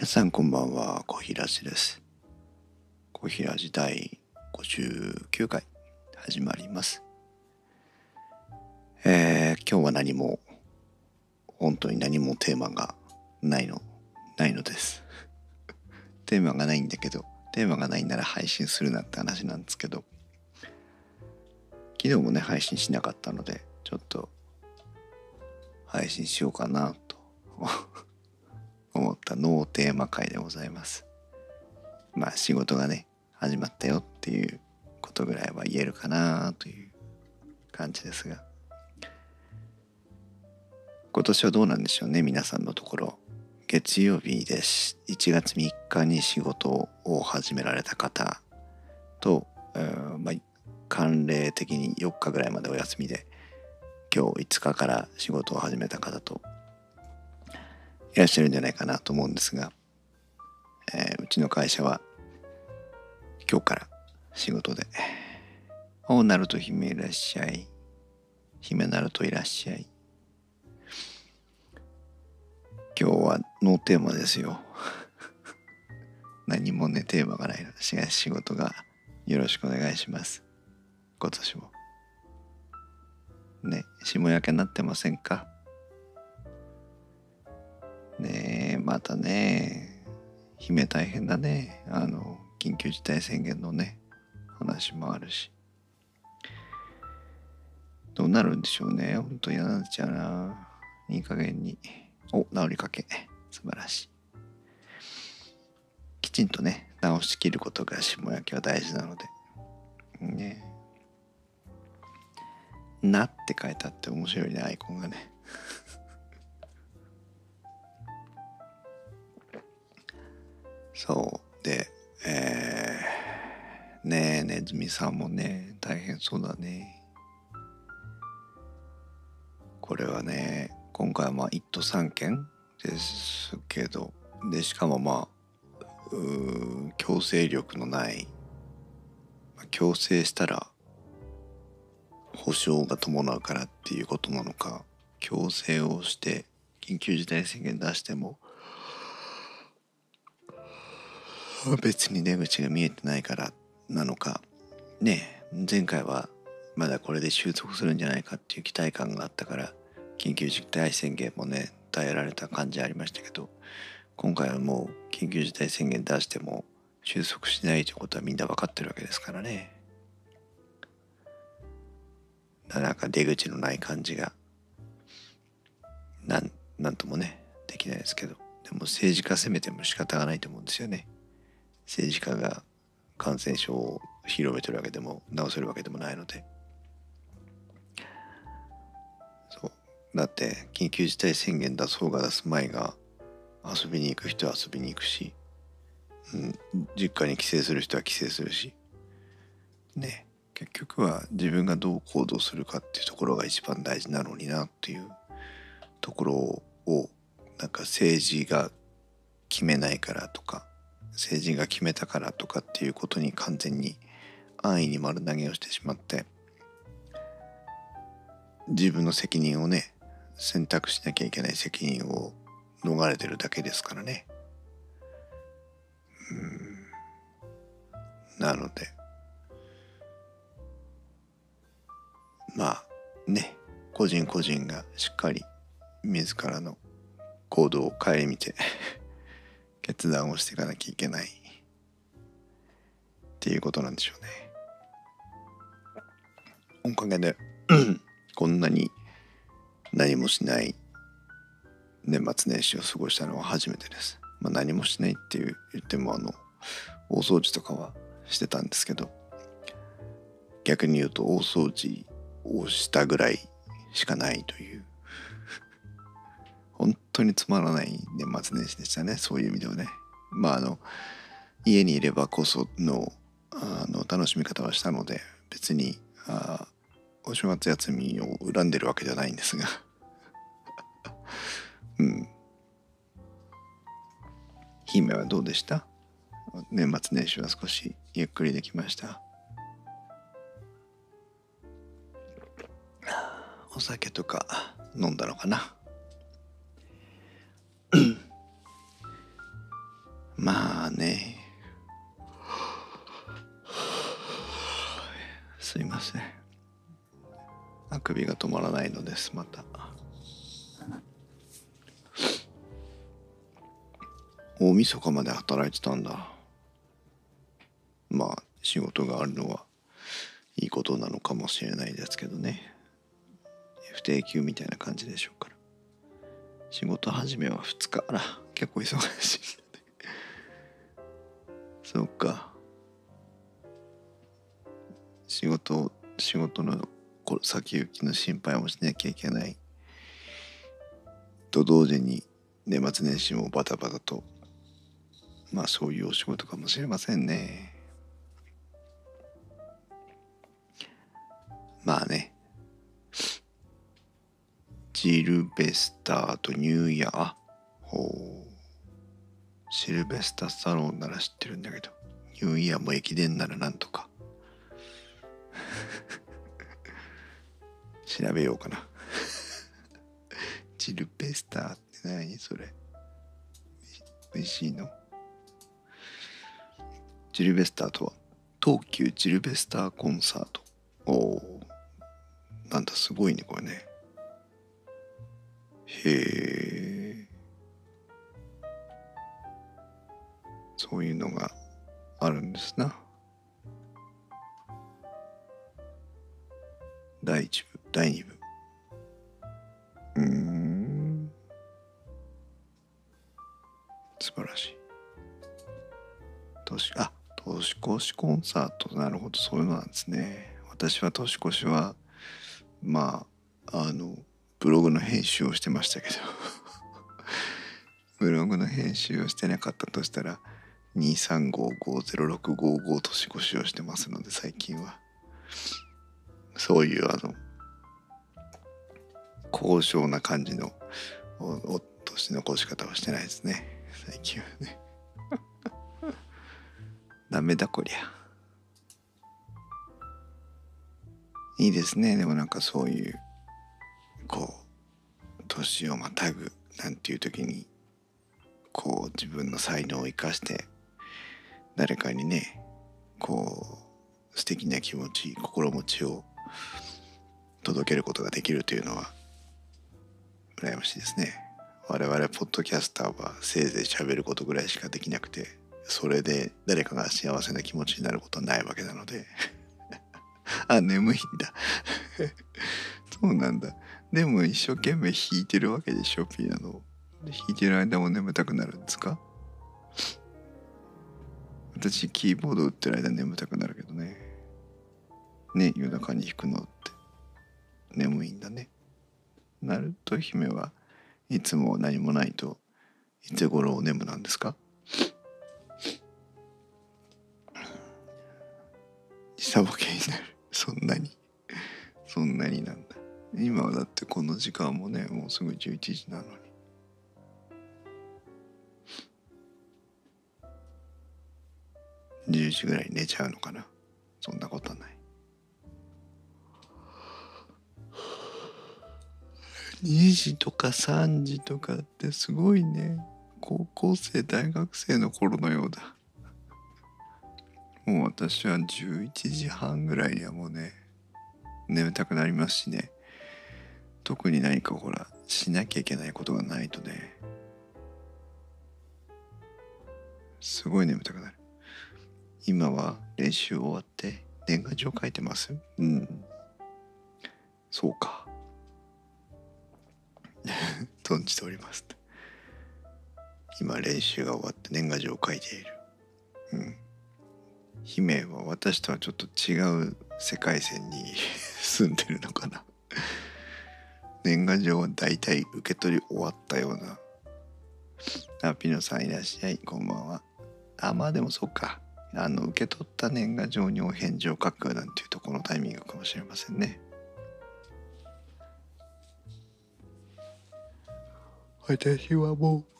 皆さんこんばんは、コーヒラジです。コーヒラジ第59回始まります。えー、今日は何も、本当に何もテーマがないの、ないのです。テーマがないんだけど、テーマがないなら配信するなって話なんですけど、昨日もね、配信しなかったので、ちょっと配信しようかなと思ったノーテーマ会でございます。まあ仕事がね、始まったよっていうことぐらいは言えるかなという感じですが。今年はどうなんでしょうね、皆さんのところ。月曜日です。1月3日に仕事を始められた方と、まあ、慣例的に4日ぐらいまでお休みで、今日5日から仕事を始めた方といらっしゃるんじゃないかなと思うんですが、えー、うちの会社は今日から仕事で「おなると姫いらっしゃい」「姫なるといらっしゃい」今日はノーテーマですよ。何もねテーマがないので仕事がよろしくお願いします。今年も。ね霜焼けになってませんか？ねえまたね姫大変だねあの緊急事態宣言のね話もあるし。どうなるんでしょうね本当嫌なんちゃうないい加減に。お治りかけ。素晴らしい。きちんとね直しきることが霜焼きは大事なので。ね。なって書いてあって面白いねアイコンがね。そう。でえー、ねえねずみさんもね大変そうだね。これはね今回はまあ1都3県ですけどでしかもまあ強制力のない。強制したら保証が伴うからっていうことなのか強制をして緊急事態宣言出しても 別に出口が見えてないからなのか。ね前回はまだこれで収束するんじゃないかっていう期待感があったから緊急事態宣言もね耐えられた感じありましたけど今回はもう緊急事態宣言出しても収束しないということはみんな分かってるわけですからね。なんか出口のない感じがなんなんともねできないですけど。でも政治家責めても仕方がないと思うんですよね。政治家が感染症を広めてるわけでも治せるわけでもないので。そう。だって緊急事態宣言出そうが出す前が遊びに行く人は遊びに行くし、うん、実家に帰省する人は帰省するし。ね。結局は自分がどう行動するかっていうところが一番大事なのになっていうところをなんか政治が決めないからとか政治が決めたからとかっていうことに完全に安易に丸投げをしてしまって自分の責任をね選択しなきゃいけない責任を逃れてるだけですからね。うんなのでまあね個人個人がしっかり自らの行動を顧みて決断をしていかなきゃいけないっていうことなんでしょうね。おかげでこんなに何もしない年末年始を過ごしたのは初めてです。まあ、何もしないっていう言ってもあの大掃除とかはしてたんですけど逆に言うと大掃除をしたぐらいしかないという本当につまらない年末年始でしたね。そういう意味ではね。まああの家にいればこそのあの楽しみ方はしたので別にあお正月休みを恨んでるわけじゃないんですが。うん。姫はどうでした？年末年始は少しゆっくりできました？お酒とか飲んだのかな？まあね。すいません。あくびが止まらないのです、また。大晦日まで働いてたんだ。まあ、仕事があるのはいいことなのかもしれないですけどね。不定休みたいな感じでしょうから。仕事始めは2日あら。結構忙しいそっか。仕事仕事の先行きの心配もしなきゃいけない。と同時に年末年始もバタバタと。まあそういうお仕事かもしれませんね。まあね。ジルベスターとニューイヤー。ほう。シルベスタ・スタロンなら知ってるんだけど。ニューイヤーも駅伝ならなんとか。調べようかな。ジルベスターって何それ。美味しいの？ジルベスターとは？東急ジルベスターコンサート。おおなんだすごいねこれね。へえそういうのがあるんですな。第1部第2部。うん。素晴らしい。年あ年越しコンサート。なるほど。そういうのなんですね。私は年越しはまああのブログの編集をしてましたけど。ブログの編集をしてなかったとしたら23550655年越しをしてますので最近は。そういうあの高尚な感じのお年の越し方はしてないですね。最近はね。ダメだこりゃ。いいですね。でもなんかそういうこう年をまたぐなんていう時にこう自分の才能を生かして誰かにねこう素敵な気持ち心持ちを届けることができるというのは羨ましいですね。我々ポッドキャスターはせいぜい喋ることぐらいしかできなくてそれで誰かが幸せな気持ちになることはないわけなので。あ眠いんだ。そうなんだ。でも一生懸命弾いてるわけでしょピアノ弾いてる間も眠たくなるんですか？私キーボード打ってる間眠たくなるけどね。ね夜中に弾くのって。眠いんだね。ナルト姫はいつも何もないといつ頃お眠なんですか？時差ボケになる。そんなに。そんなになん今はだってこの時間もねもうすぐ11時なのに。10時ぐらい寝ちゃうのかな？そんなことはない。2時とか3時とかってすごいね。高校生大学生の頃のようだ。もう私は11時半ぐらいにはもうね眠たくなりますしね。特に何かほらしなきゃいけないことがないとねすごい眠たくなる。今は練習終わって年賀状書いてます？うん。そうか。存じております今練習が終わって年賀状を書いている。うん。姫は私とはちょっと違う世界線に 住んでるのかな。年賀状は大体受け取り終わったような。あピノさんいらっしゃい。こんばんは。あまあでもそっか。あの受け取った年賀状にお返事を書くなんていうとこのタイミングかもしれませんね。私はもう。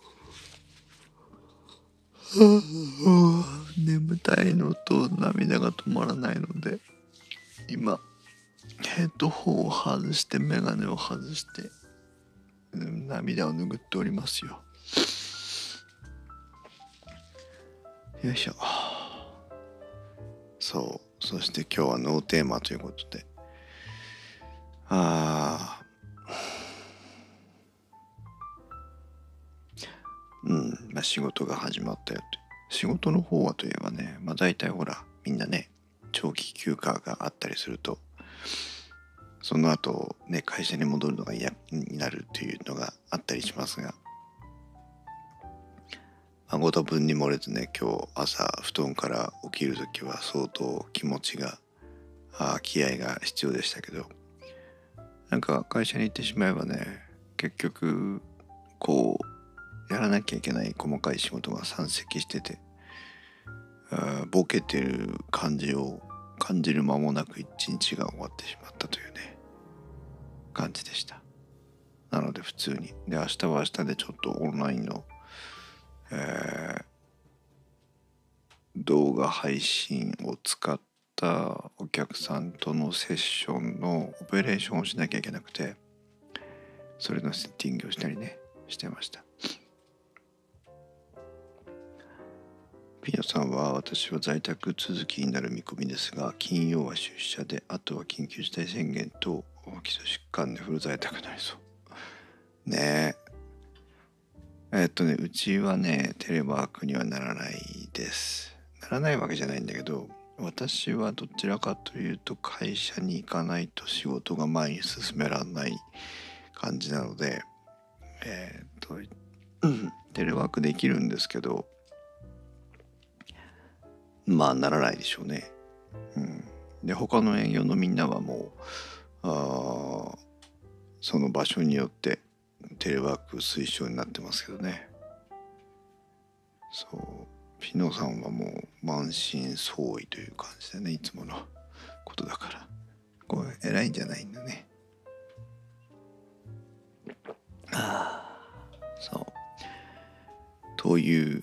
眠たいのと涙が止まらないので今ヘッドホンを外して眼鏡を外して涙を拭っておりますよ。よいしょ。そう。そして今日はノーテーマということで。あうん。まあ仕事が始まったよって仕事の方はといえばねまあ大体ほらみんなね長期休暇があったりするとその後ね会社に戻るのが嫌になるっていうのがあったりしますが、まあ、ご多分に漏れずね今日朝布団から起きる時は相当気持ちがあ気合が必要でしたけどなんか会社に行ってしまえばね結局こうやらなきゃいけない細かい仕事が山積しててボケてる感じを感じる間もなく一日が終わってしまったというね感じでした。なので普通に。で明日は明日でちょっとオンラインの、えー、動画配信を使ったお客さんとのセッションのオペレーションをしなきゃいけなくてそれのセッティングをしたりねしてました。ピノさんは私は在宅続きになる見込みですが金曜は出社であとは緊急事態宣言と基礎疾患でフル在宅になりそう。ね。ええっとねうちはねテレワークにはならないです。ならないわけじゃないんだけど私はどちらかというと会社に行かないと仕事が前に進められない感じなのでえー、っとテレワークできるんですけどまあならないでしょうね。うん、で他の営業のみんなはもうあその場所によってテレワーク推奨になってますけどね。そうピノさんはもう満身創痍という感じでねいつものことだからこう偉いんじゃないんだね。ああそうという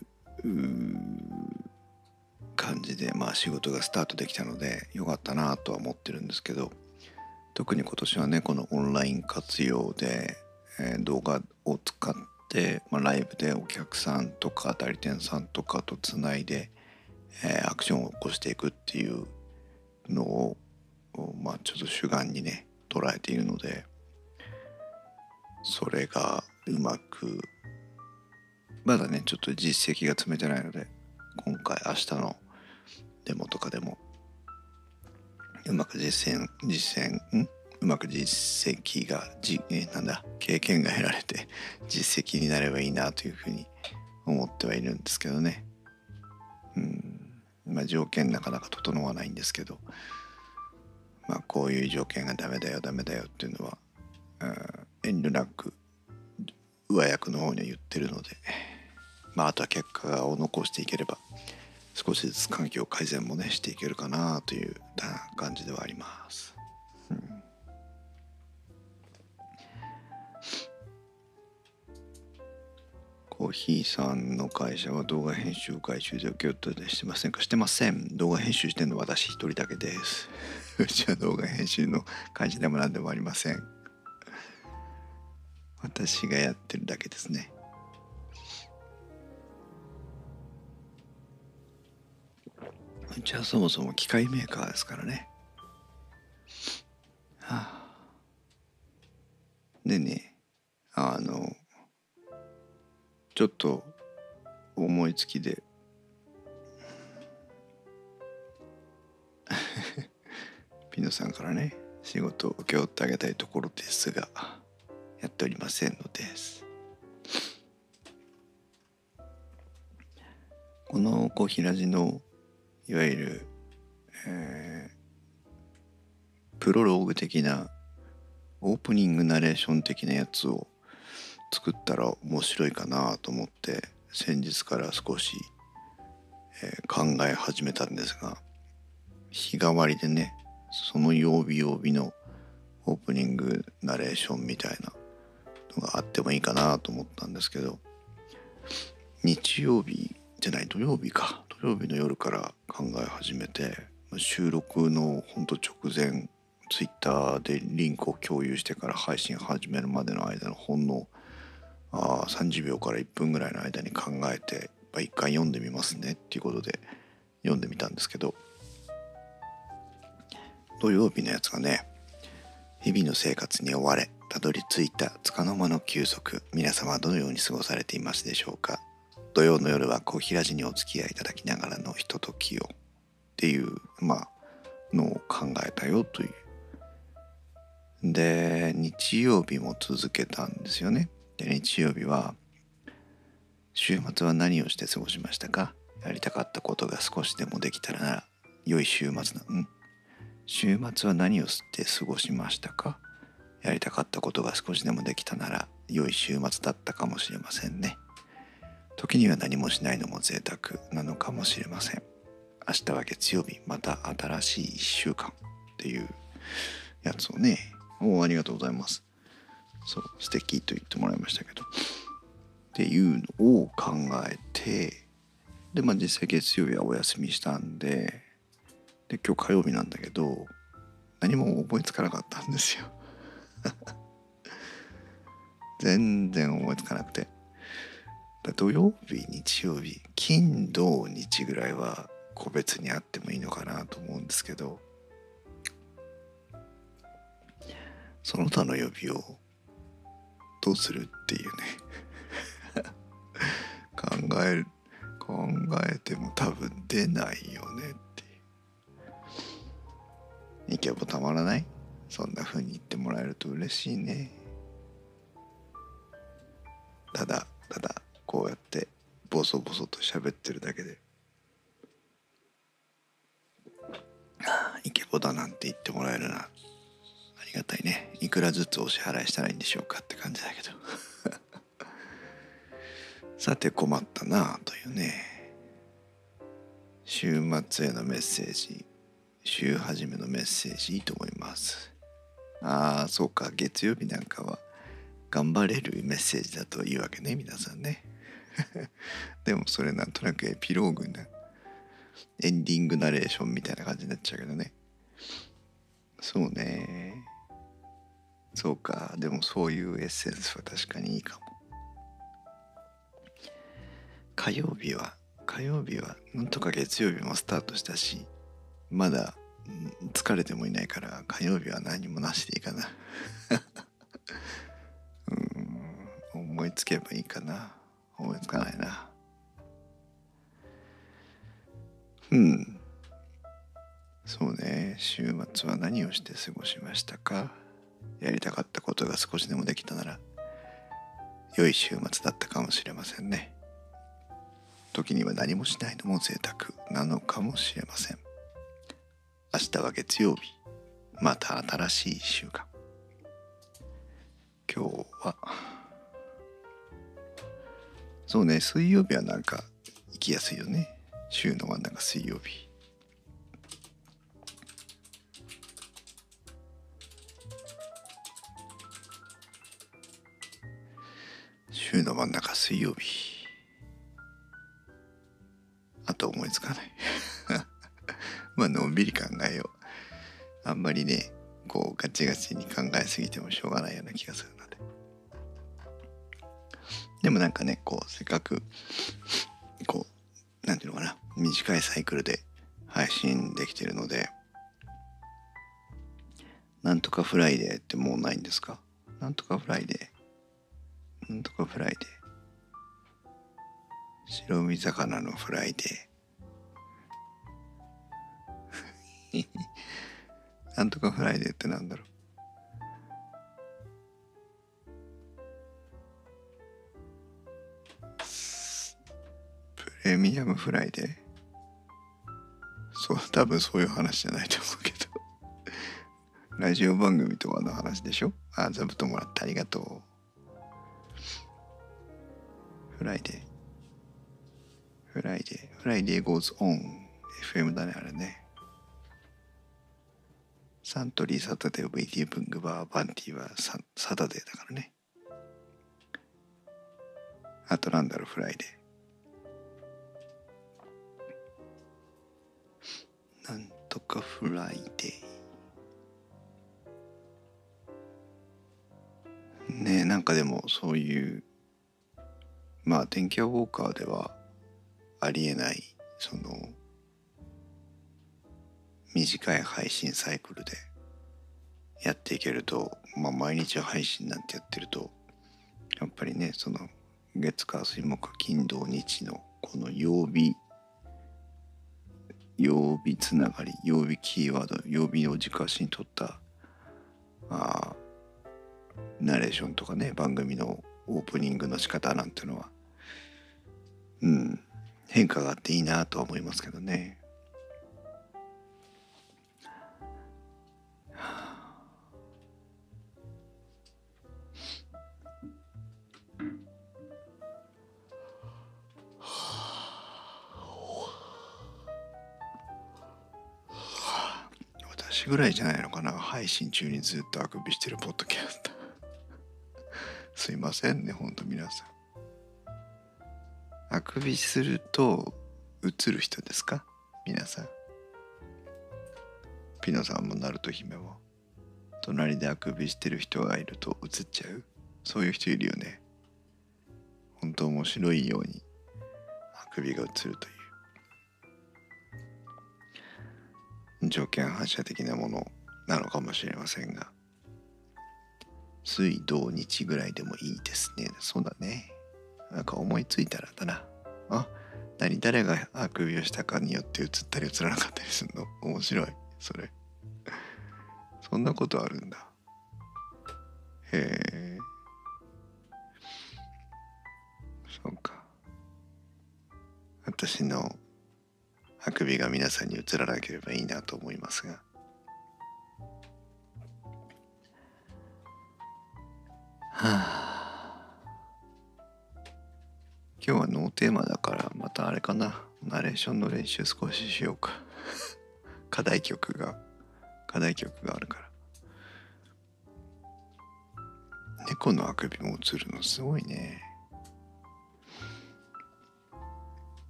仕事がスタートできたのでよかったなとは思ってるんですけど特に今年はねこのオンライン活用で、え、動画を使って、まあ、ライブでお客さんとか代理店さんとかとつないで、え、アクションを起こしていくっていうのをまあちょっと主眼にね捉えているのでそれがうまくまだねちょっと実績が積めてないので今回明日のデモとかでも。うまく実践実践ん？うまく実績がじえなんだ？経験が得られて実績になればいいなというふうに思ってはいるんですけどね。うん。まあ条件なかなか整わないんですけど。まあこういう条件がダメだよダメだよっていうのは、うん、遠慮なく上役の方には言ってるので。まああとは結果を残していければ。少しずつ環境改善もねしていけるかなという感じではあります。コーヒーさんの会社は動画編集会中で受け負ってしてませんか？してません。動画編集してるの私一人だけです。うちは動画編集の会社でも何でもありません。私がやってるだけですね。うちはそもそも機械メーカーですからね。はあ、でねあのちょっと思いつきで。ピノさんからね仕事を請け負ってあげたいところですがやっておりませんのです。このコーヒーラジのいわゆる、えー、プロローグ的なオープニングナレーション的なやつを作ったら面白いかなと思って先日から少し、えー、考え始めたんですが日替わりでねその曜日曜日のオープニングナレーションみたいなのがあってもいいかなと思ったんですけど日曜日じゃない土曜日か。土曜日の夜から考え始めて収録のほんと直前ツイッターでリンクを共有してから配信始めるまでの間のほんのあ30秒から1分ぐらいの間に考えて一回読んでみますねっていうことで読んでみたんですけど土曜日のやつがね日々の生活に追われたどり着いた束の間の休息皆様どのように過ごされていますでしょうか？土曜の夜は小平寺にお付き合いいただきながらのひとときをっていうまあのを考えたよという。で日曜日も続けたんですよね。で日曜日は週末は何をして過ごしましたか？やりたかったことが少しでもできたら良い週末なん。週末は何をして過ごしましたか？やりたかったことが少しでもできたなら良い週末だったかもしれませんね。時には何もしないのも贅沢なのかもしれません。明日は月曜日また新しい1週間っていうやつをねおありがとうございます。そう素敵と言ってもらいましたけど。っていうのを考えてでまあ実際月曜日はお休みしたんでで今日火曜日なんだけど何も思いつかなかったんですよ。全然思いつかなくて。土曜日日曜日金土日ぐらいは個別にあってもいいのかなと思うんですけどその他の曜日をどうするっていうね 考える考えても多分出ないよねっていう。イケボたまらない？そんな風に言ってもらえると嬉しいね。ただただ。こうやってボソボソと喋ってるだけで。イケボだなんて言ってもらえるな。ありがたいね。いくらずつお支払いしたらいいんでしょうかって感じだけど。さて困ったなというね。週末へのメッセージ。週始めのメッセージいいと思います。ああそうか。月曜日なんかは頑張れるメッセージだといいわけね皆さんね。でもそれなんとなくエピローグなエンディングナレーションみたいな感じになっちゃうけどね。そうね。そうか。でもそういうエッセンスは確かにいいかも。火曜日は火曜日はなんとか月曜日もスタートしたしまだ疲れてもいないから火曜日は何もなしでいいかな。うん思いつけばいいかな。思いつかないな。うん。そうね。週末は何をして過ごしましたか？やりたかったことが少しでもできたなら良い週末だったかもしれませんね。時には何もしないのも贅沢なのかもしれません。明日は月曜日。また新しい1週間今日はそうね水曜日はなんか行きやすいよね。週の真ん中水曜日。週の真ん中水曜日。あと思いつかない。まあのんびり考えよう。あんまりねこうガチガチに考えすぎてもしょうがないような気がする。でもなんかねこうせっかくこうなんていうのかな短いサイクルで配信できてるのでなんとかフライデーってもうないんですか？なんとかフライデー？なんとかフライデー？白身魚のフライデー？なんとかフライデーってなんだろう？プレミアムフライデーそう多分そういう話じゃないと思うけど。ラジオ番組とかの話でしょ？あ座布団もらってありがとう。フライデーフライデーフライデー goes on FM だねあれね。サントリーサタデー VT ブングバーバンティーはササタデーだからね。あとなんだろうフライデーとかフライデー。ねなんかでもそういうまあ電気屋ウォーカーではありえないその短い配信サイクルでやっていけると、まあ、毎日配信なんてやってるとやっぱりねその月火水木金土日のこの曜日曜日つながり曜日キーワード曜日を軸足にとったあナレーションとかね番組のオープニングの仕方なんていうのはうん変化があっていいなとは思いますけどね。私ぐらいじゃないのかな。配信中にずっとあくびしてるポッドキャスト。すいませんねほんと皆さん。あくびすると映る人ですか？皆さん。ピノさんもナルト姫も。隣であくびしてる人がいると映っちゃう？そういう人いるよね。本当面白いようにあくびが映るという。条件反射的なものなのかもしれませんが水土日ぐらいでもいいですねそうだねなんか思いついたらだな。あ、何誰があくびをしたかによって映ったり映らなかったりするの？面白い。それ。そんなことあるんだ。へえ。そうか。私のあくびが皆さんに映らなければいいなと思いますが。はあ。今日はノーテーマだからまたあれかな。ナレーションの練習少ししようか。課題曲が。課題曲があるから。猫のあくびも映るのすごいね。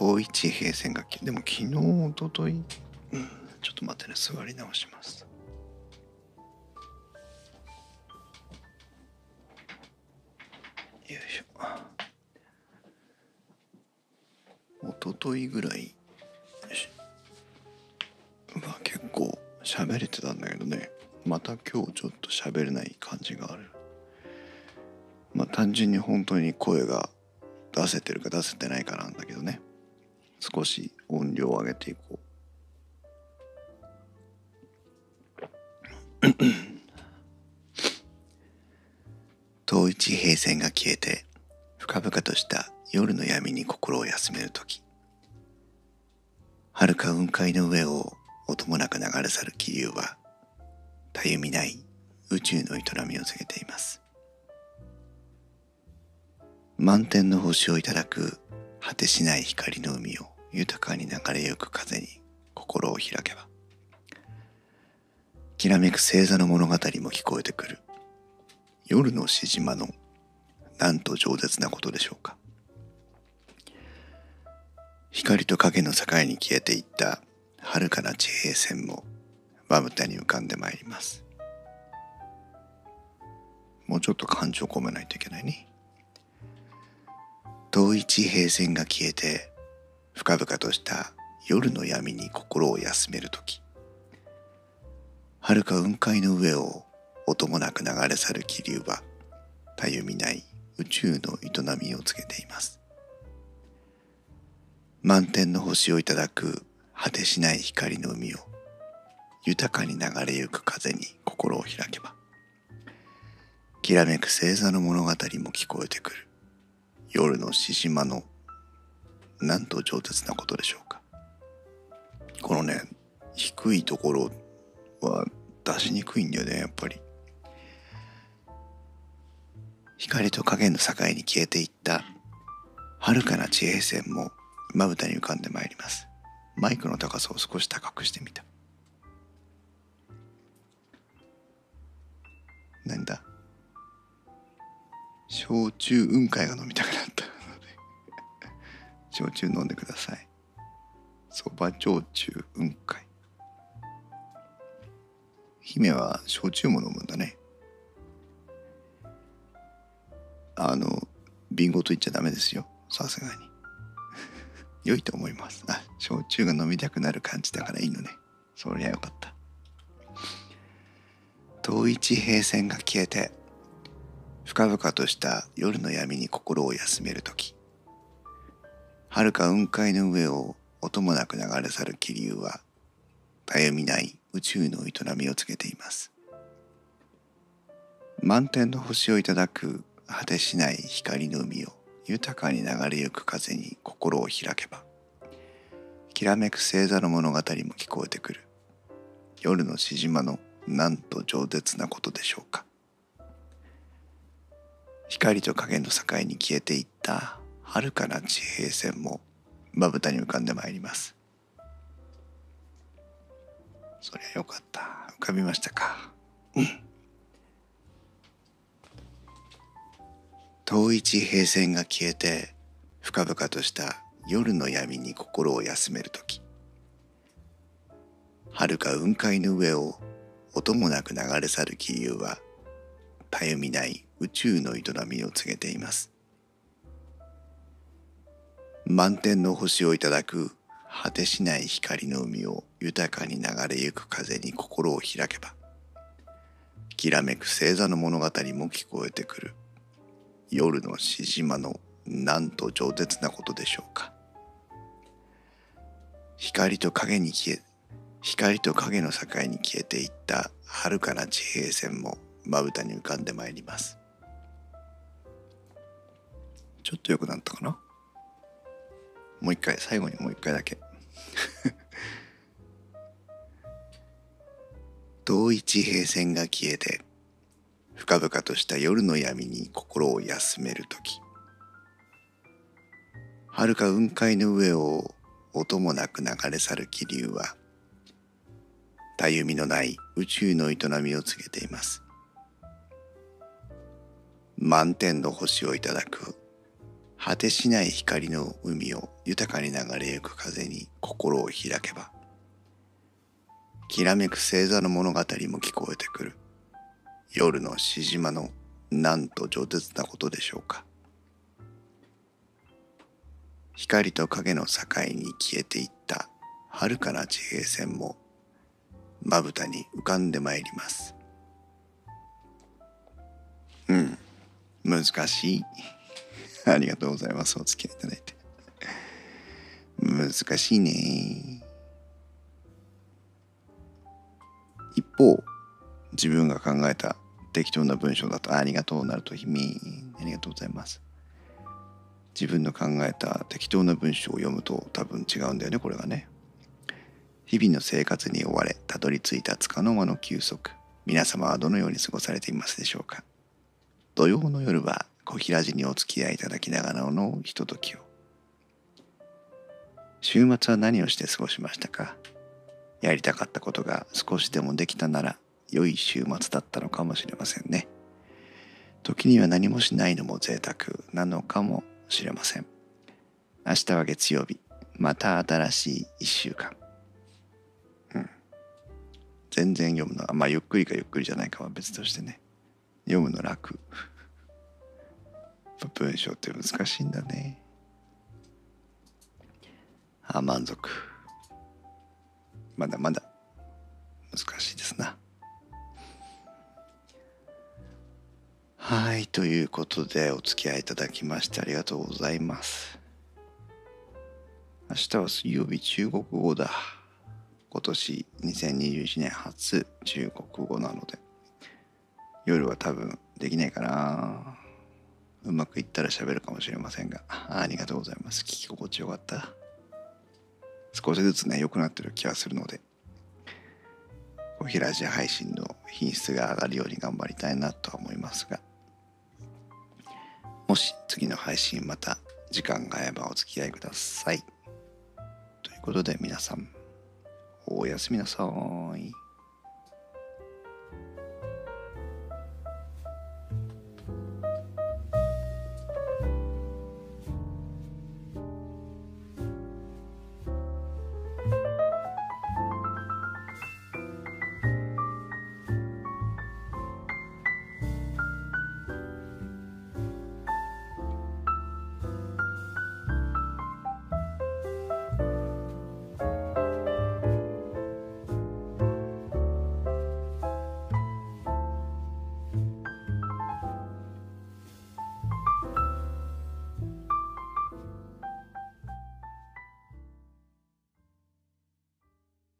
統一平線楽器でも昨日おととい、うん、ちょっと待ってね座り直します。一昨日ぐらいまあ結構喋れてたんだけどね。また今日ちょっと喋れない感じがある。まあ単純に本当に声が出せてるか出せてないかなんだけどね。少し音量を上げていこう。統一平線が消えて深々とした夜の闇に心を休める時。遥か雲海の上を音もなく流れ去る気流はたゆみない宇宙の営みを告げています。満天の星をいただく果てしない光の海を豊かに流れゆく風に心を開けばきらめく星座の物語も聞こえてくる。夜のしじまのなんと饒舌なことでしょうか。光と影の境に消えていった遥かな地平線もまぶたに浮かんでまいります。もうちょっと感情込めないといけないね。遠い地平線が消えて深々とした夜の闇に心を休める時遥か雲海の上を音もなく流れ去る気流はたゆみない宇宙の営みを告げています満天の星をいただく果てしない光の海を豊かに流れゆく風に心を開けばきらめく星座の物語も聞こえてくる夜の獅子間のなんと上舌なことでしょうか。このね低いところは出しにくいんだよねやっぱり。光と影の境に消えていった遥かな地平線もまぶたに浮かんでまいります。マイクの高さを少し高くしてみた。なんだ？焼酎雲海が飲みたくなったので 焼酎飲んでくださいそば焼酎雲海姫は焼酎も飲むんだねあの瓶ごと言っちゃダメですよさすがに 良いと思います。あ、焼酎が飲みたくなる感じだからいいのね。そりゃよかった。遠い地平線が消えて深々とした夜の闇に心を休める時。遥か雲海の上を音もなく流れ去る気流はたゆみない宇宙の営みを告げています。満天の星をいただく果てしない光の海を豊かに流れゆく風に心を開けばきらめく星座の物語も聞こえてくる。夜のしじまのなんと饒舌なことでしょうか。光と影の境に消えていった遥かな地平線もまぶたに浮かんでまいります。そりゃよかった。浮かびましたか？うん。遠い地平線が消えて深々とした夜の闇に心を休める時。遥か雲海の上を音もなく流れ去る気流はたゆみない宇宙の営みを告げています。満天の星をいただく果てしない光の海を豊かに流れゆく風に心を開けばきらめく星座の物語も聞こえてくる。夜のしじまのなんと饒舌なことでしょうか。光と影に消え光と影の境に消えていった遥かな地平線もまぶたに浮かんでまいります。ちょっと良くなったかな？もう一回最後にもう一回だけ。遠い地平線が消えて深々とした夜の闇に心を休める時。遥か雲海の上を音もなく流れ去る気流はたゆみのない宇宙の営みを告げています。満天の星をいただく果てしない光の海を豊かに流れゆく風に心を開けばきらめく星座の物語も聞こえてくる。夜のしじまのなんと饒舌なことでしょうか。光と影の境に消えていった遥かな地平線もまぶたに浮かんでまいります。うん難しい。ありがとうございます。お付き合いいただいて。難しいね。一方自分が考えた適当な文章だとありがとうなるとひみありがとうございます。自分の考えた適当な文章を読むと多分違うんだよねこれがね。日々の生活に追われたどり着いた束の間の休息。皆様はどのように過ごされていますでしょうか。土曜の夜は小平寺にお付き合いいただきながらのひとときを。週末は何をして過ごしましたか？やりたかったことが少しでもできたなら良い週末だったのかもしれませんね。時には何もしないのも贅沢なのかもしれません。明日は月曜日また新しい一週間。全然読むのはまあゆっくりかゆっくりじゃないかは別としてね。読むの楽。文章って難しいんだね。あ満足。まだまだ。難しいですな。はいということでお付き合いいただきましてありがとうございます。明日は水曜日中国語だ。今年2021年初中国語なので。夜は多分できないかな。うまくいったら喋るかもしれませんがありがとうございます。聞き心地よかった。少しずつね良くなってる気がするのでおひらじ配信の品質が上がるように頑張りたいなとは思いますがもし次の配信また時間が合えばお付き合いください。ということで皆さんおやすみなさい。